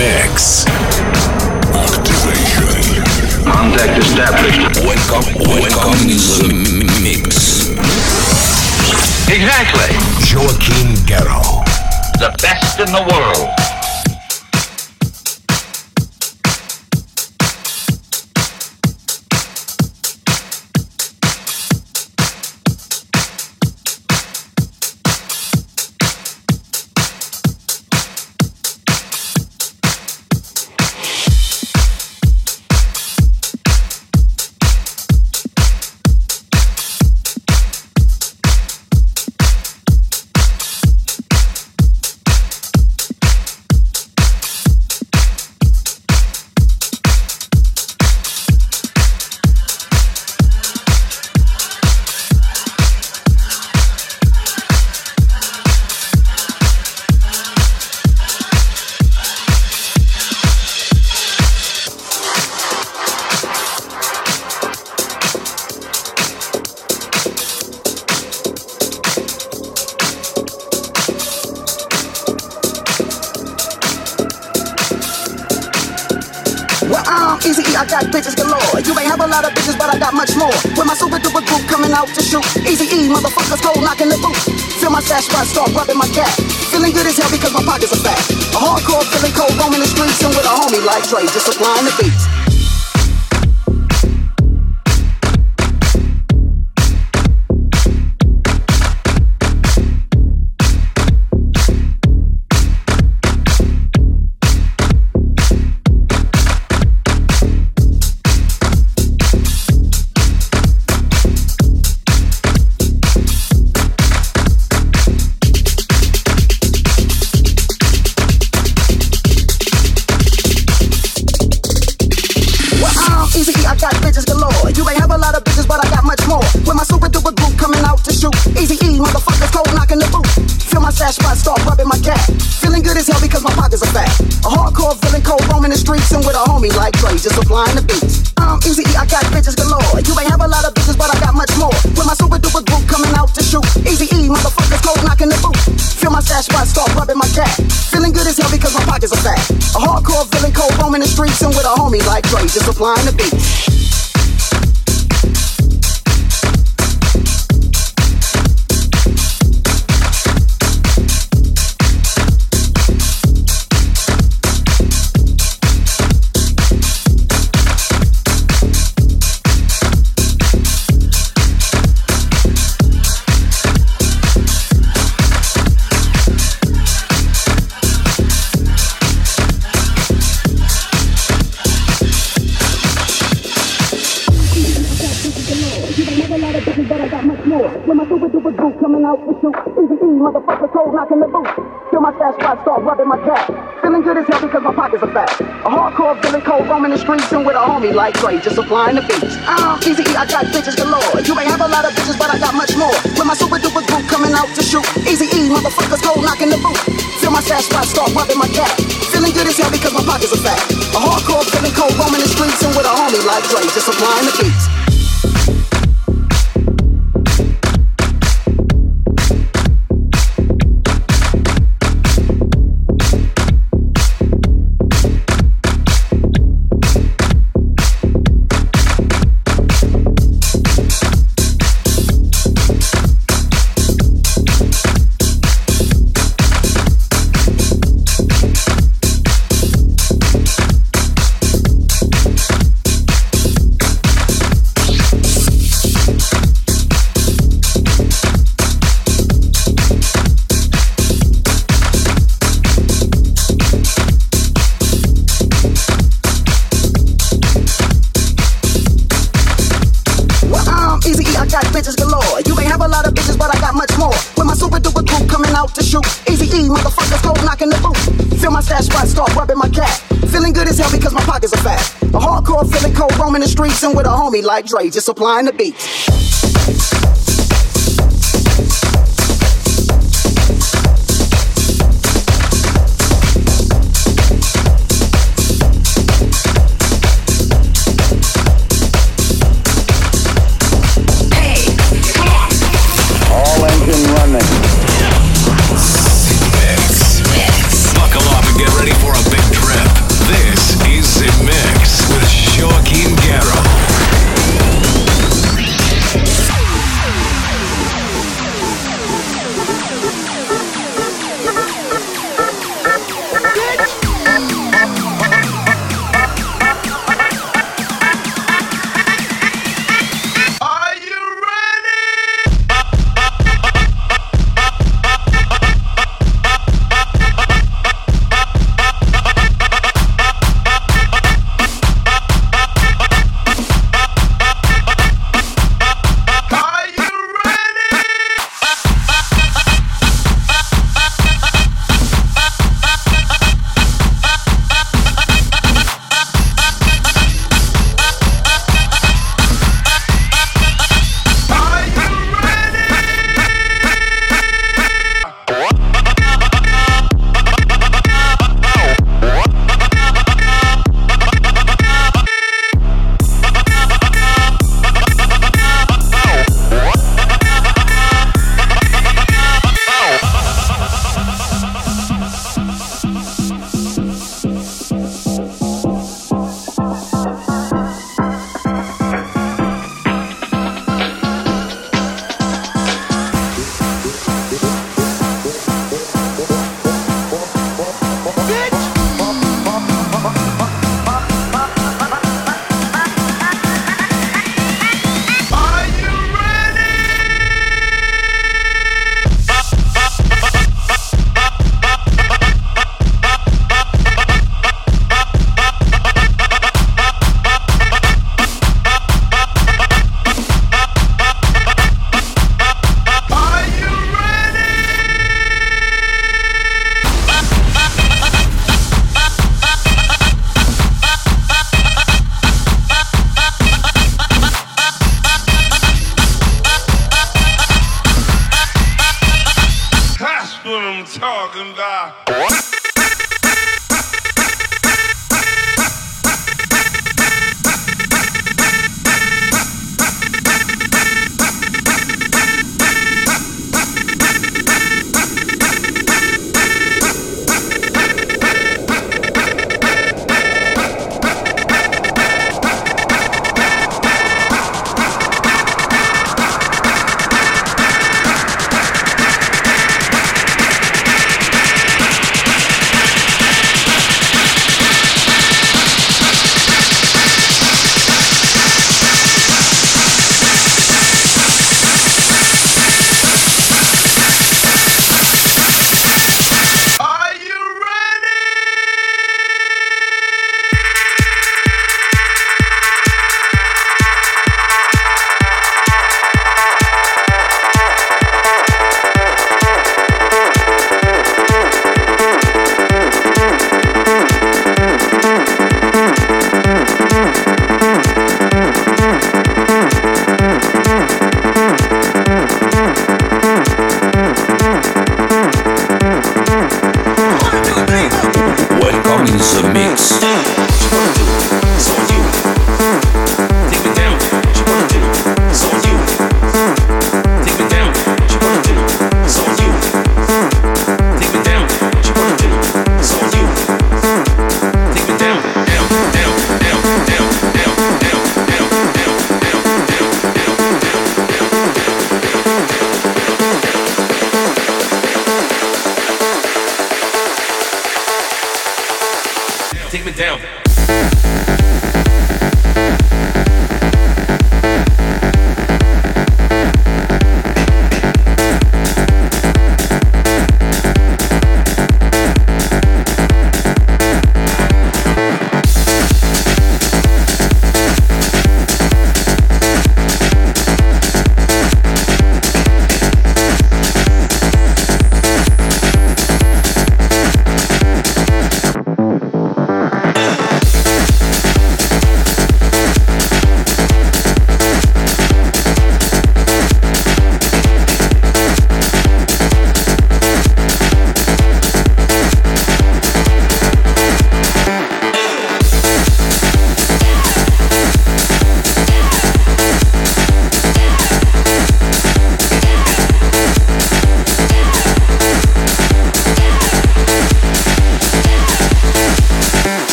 mix. Activation. Contact established. Welcome, welcome in the mix. Exactly. Joaquin Guerrero. The best in the world. like Dre, just supplying the beats. Ah, oh, easy, I got bitches galore. You may have a lot of bitches, but I got much more. With my super duper group coming out to shoot. Easy E, motherfuckers go knocking the boot. Feel my stash spot, start rubbing my cap. Feeling good as hell because my pockets are fat. A hardcore feeling cold, roaming the streets, and with a homie like Dre, just supplying the beats. like Dre, just applying the beats.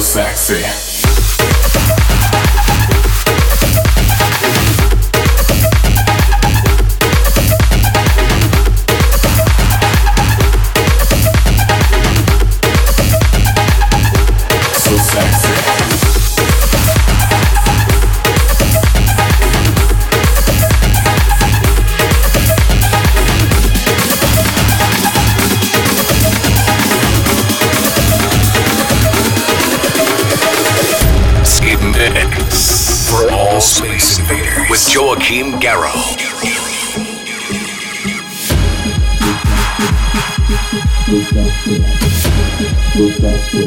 sexy. sexy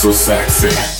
so sexy.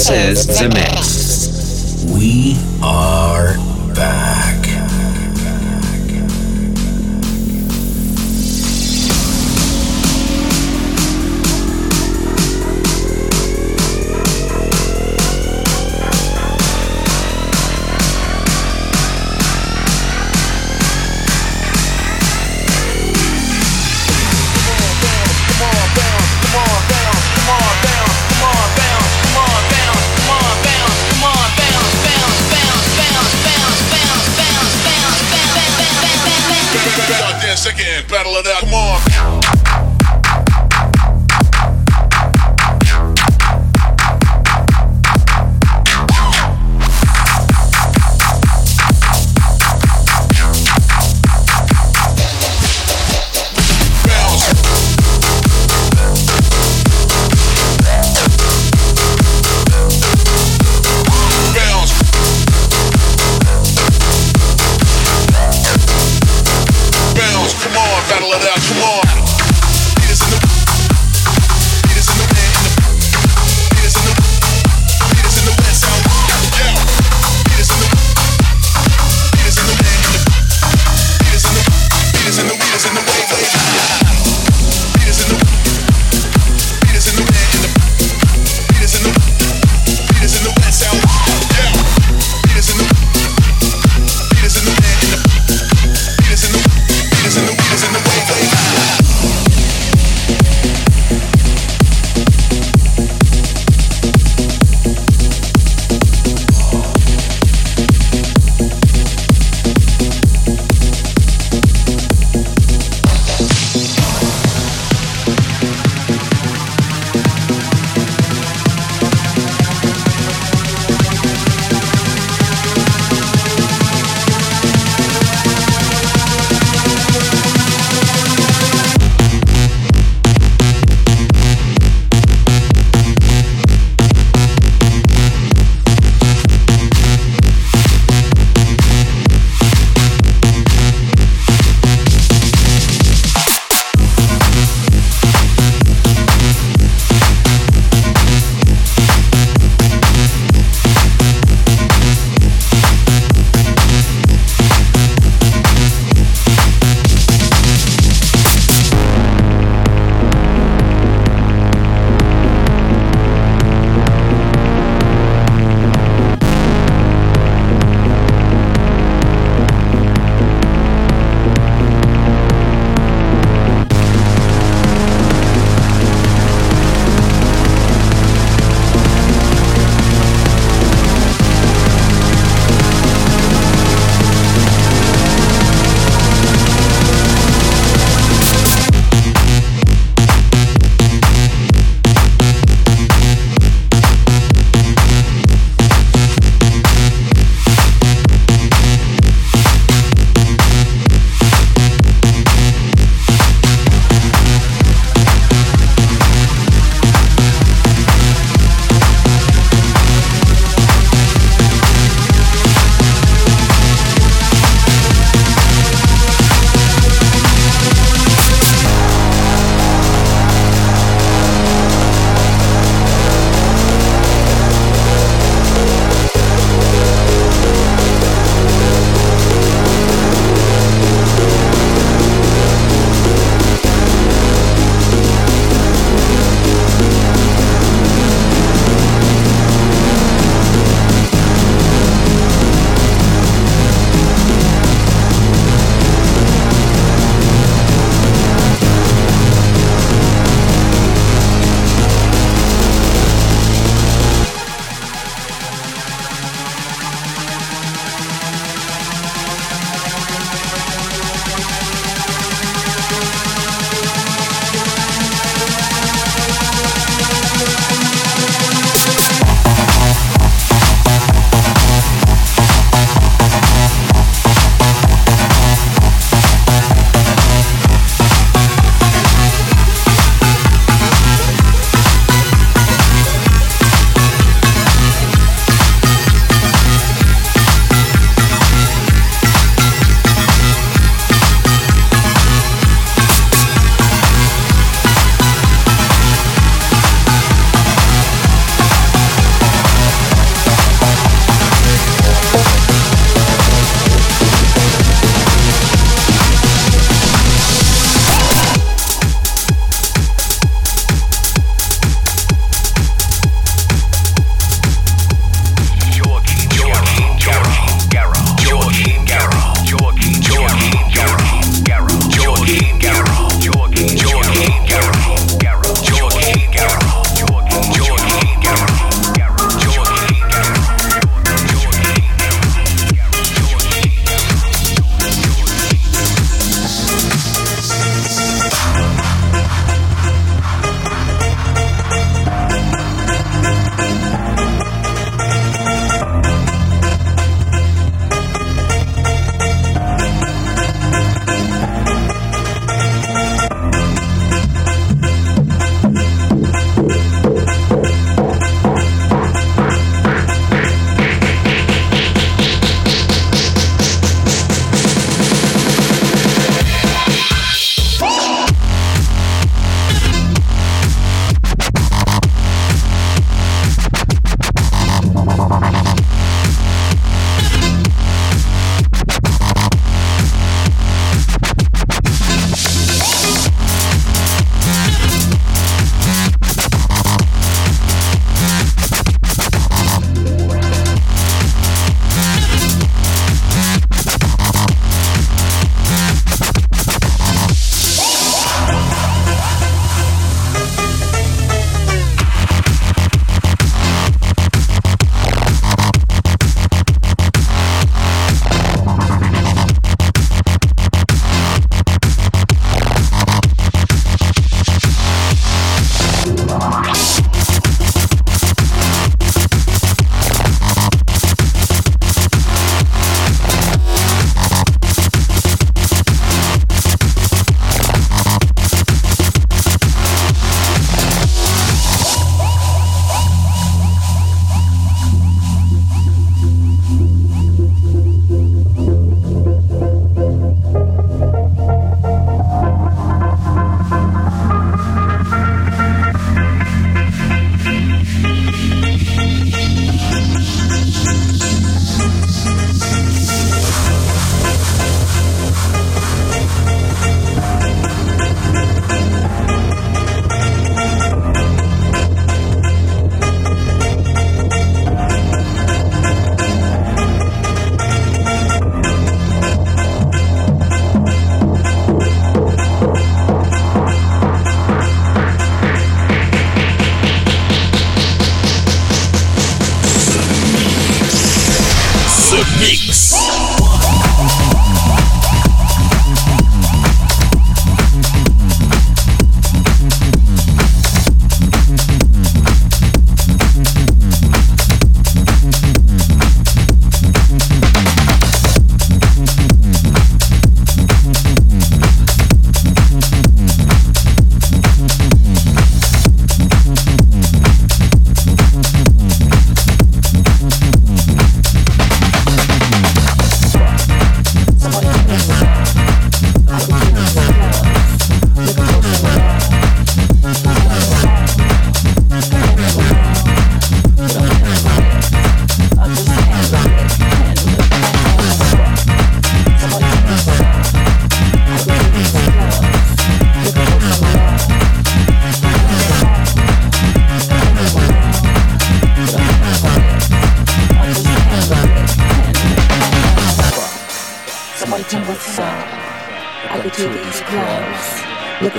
This is The Mix. We are back.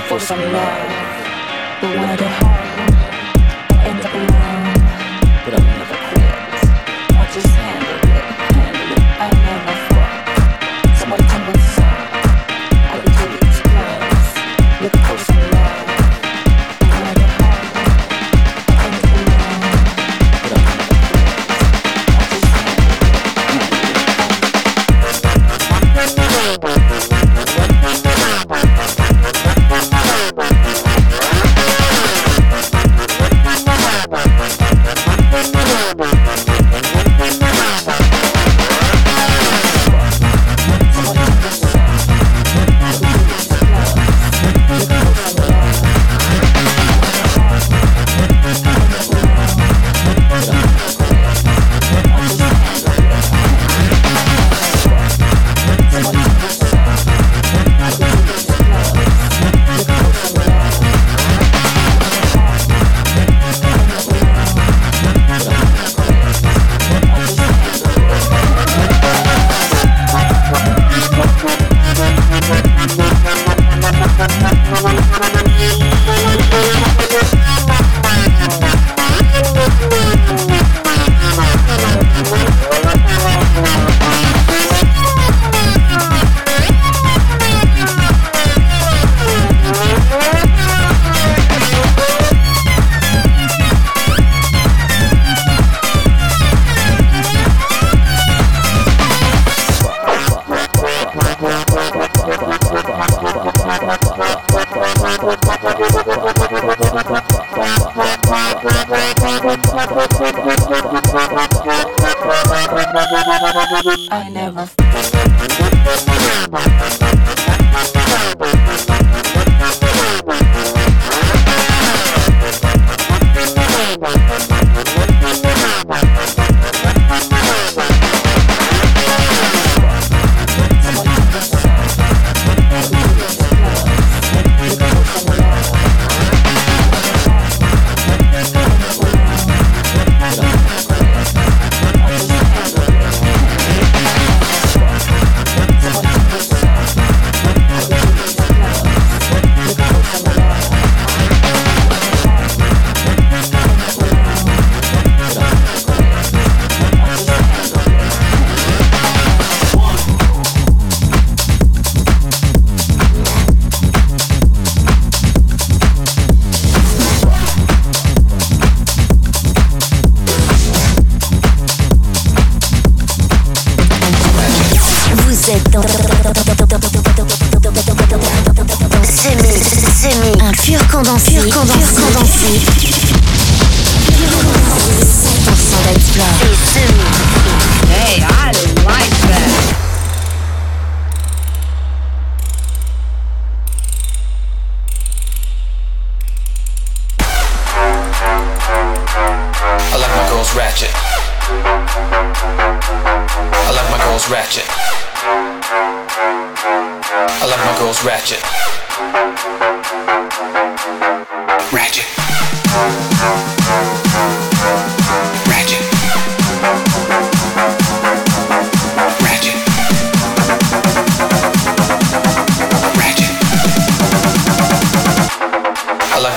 looking for some love. But when I get home, I end up alone. I never.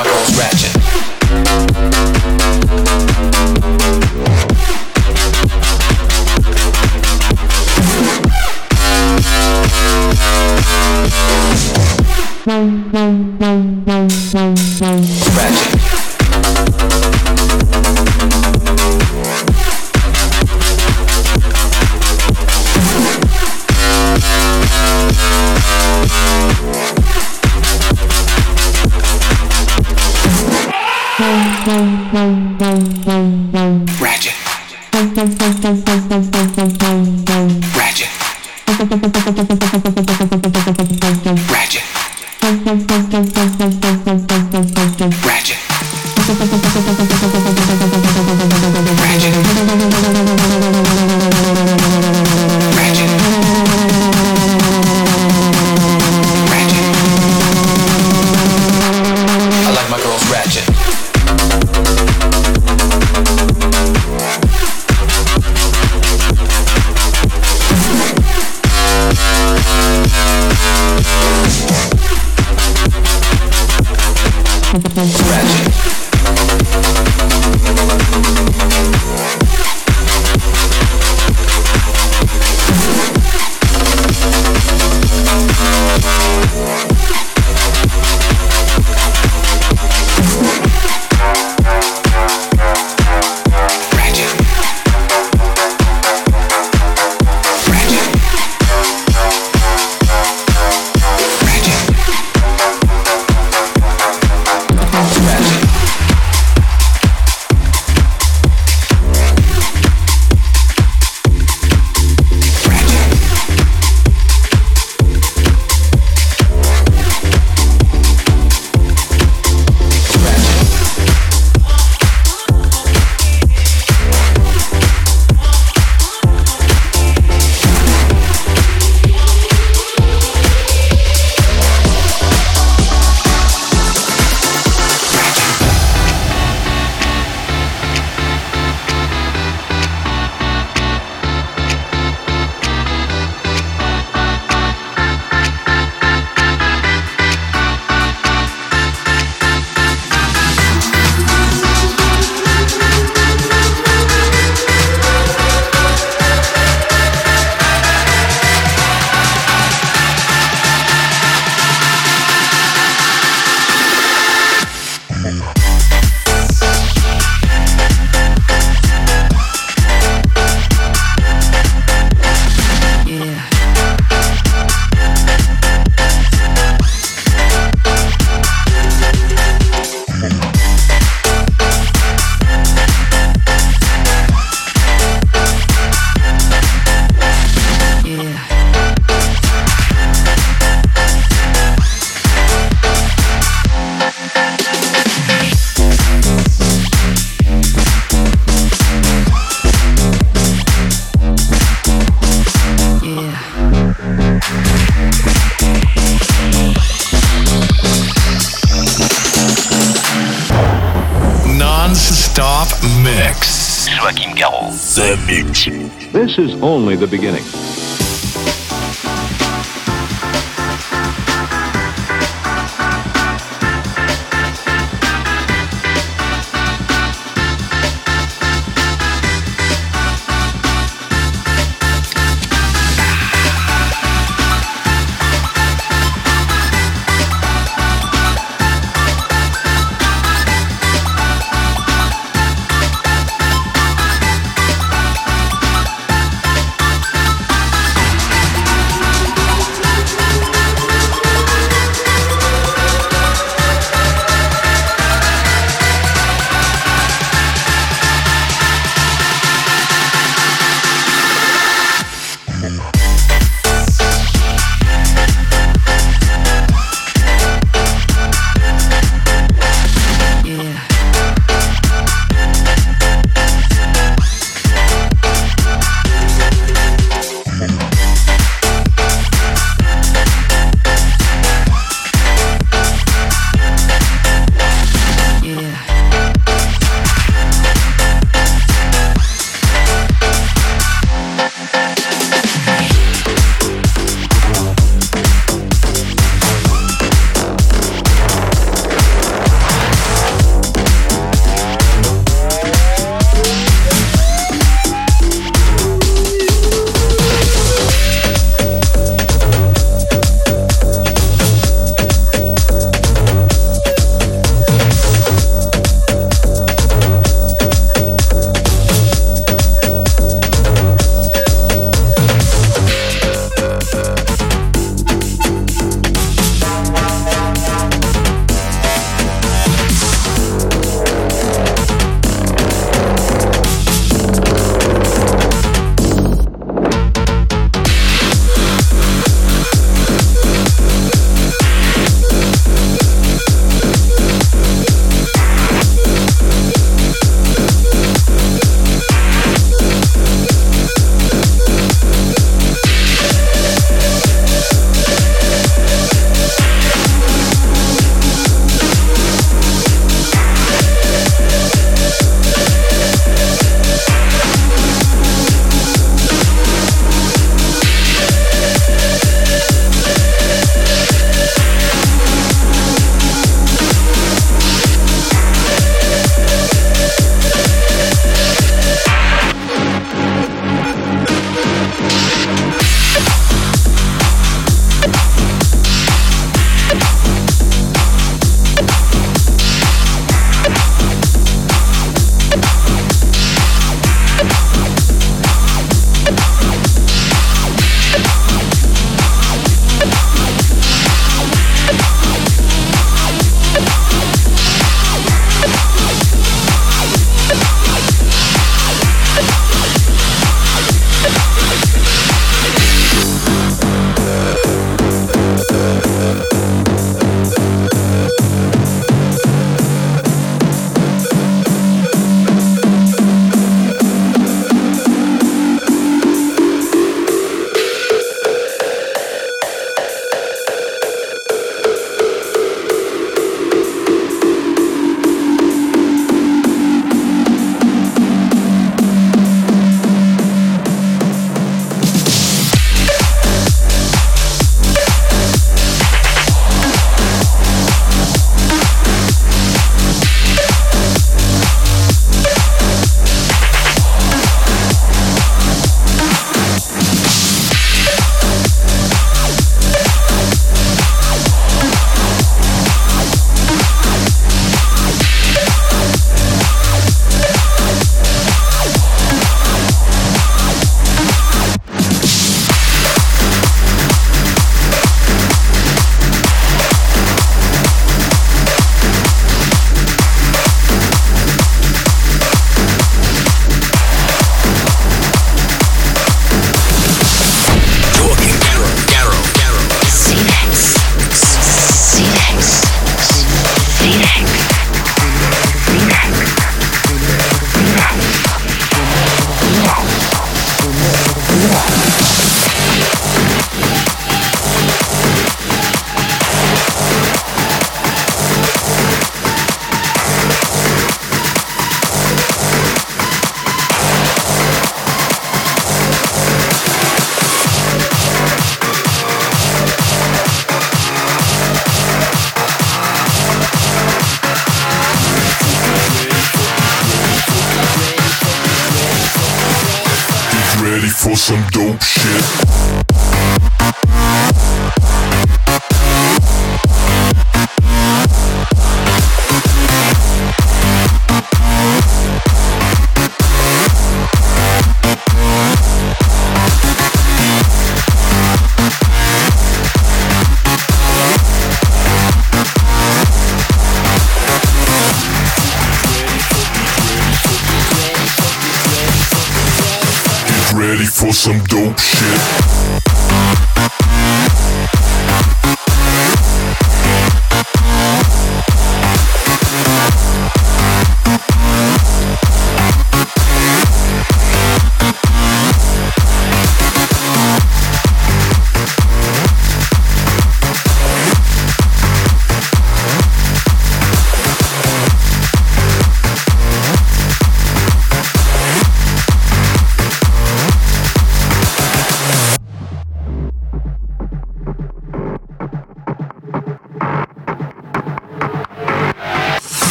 My chemicals ratchet.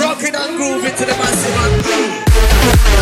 Rocking and grooving to the massive and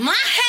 my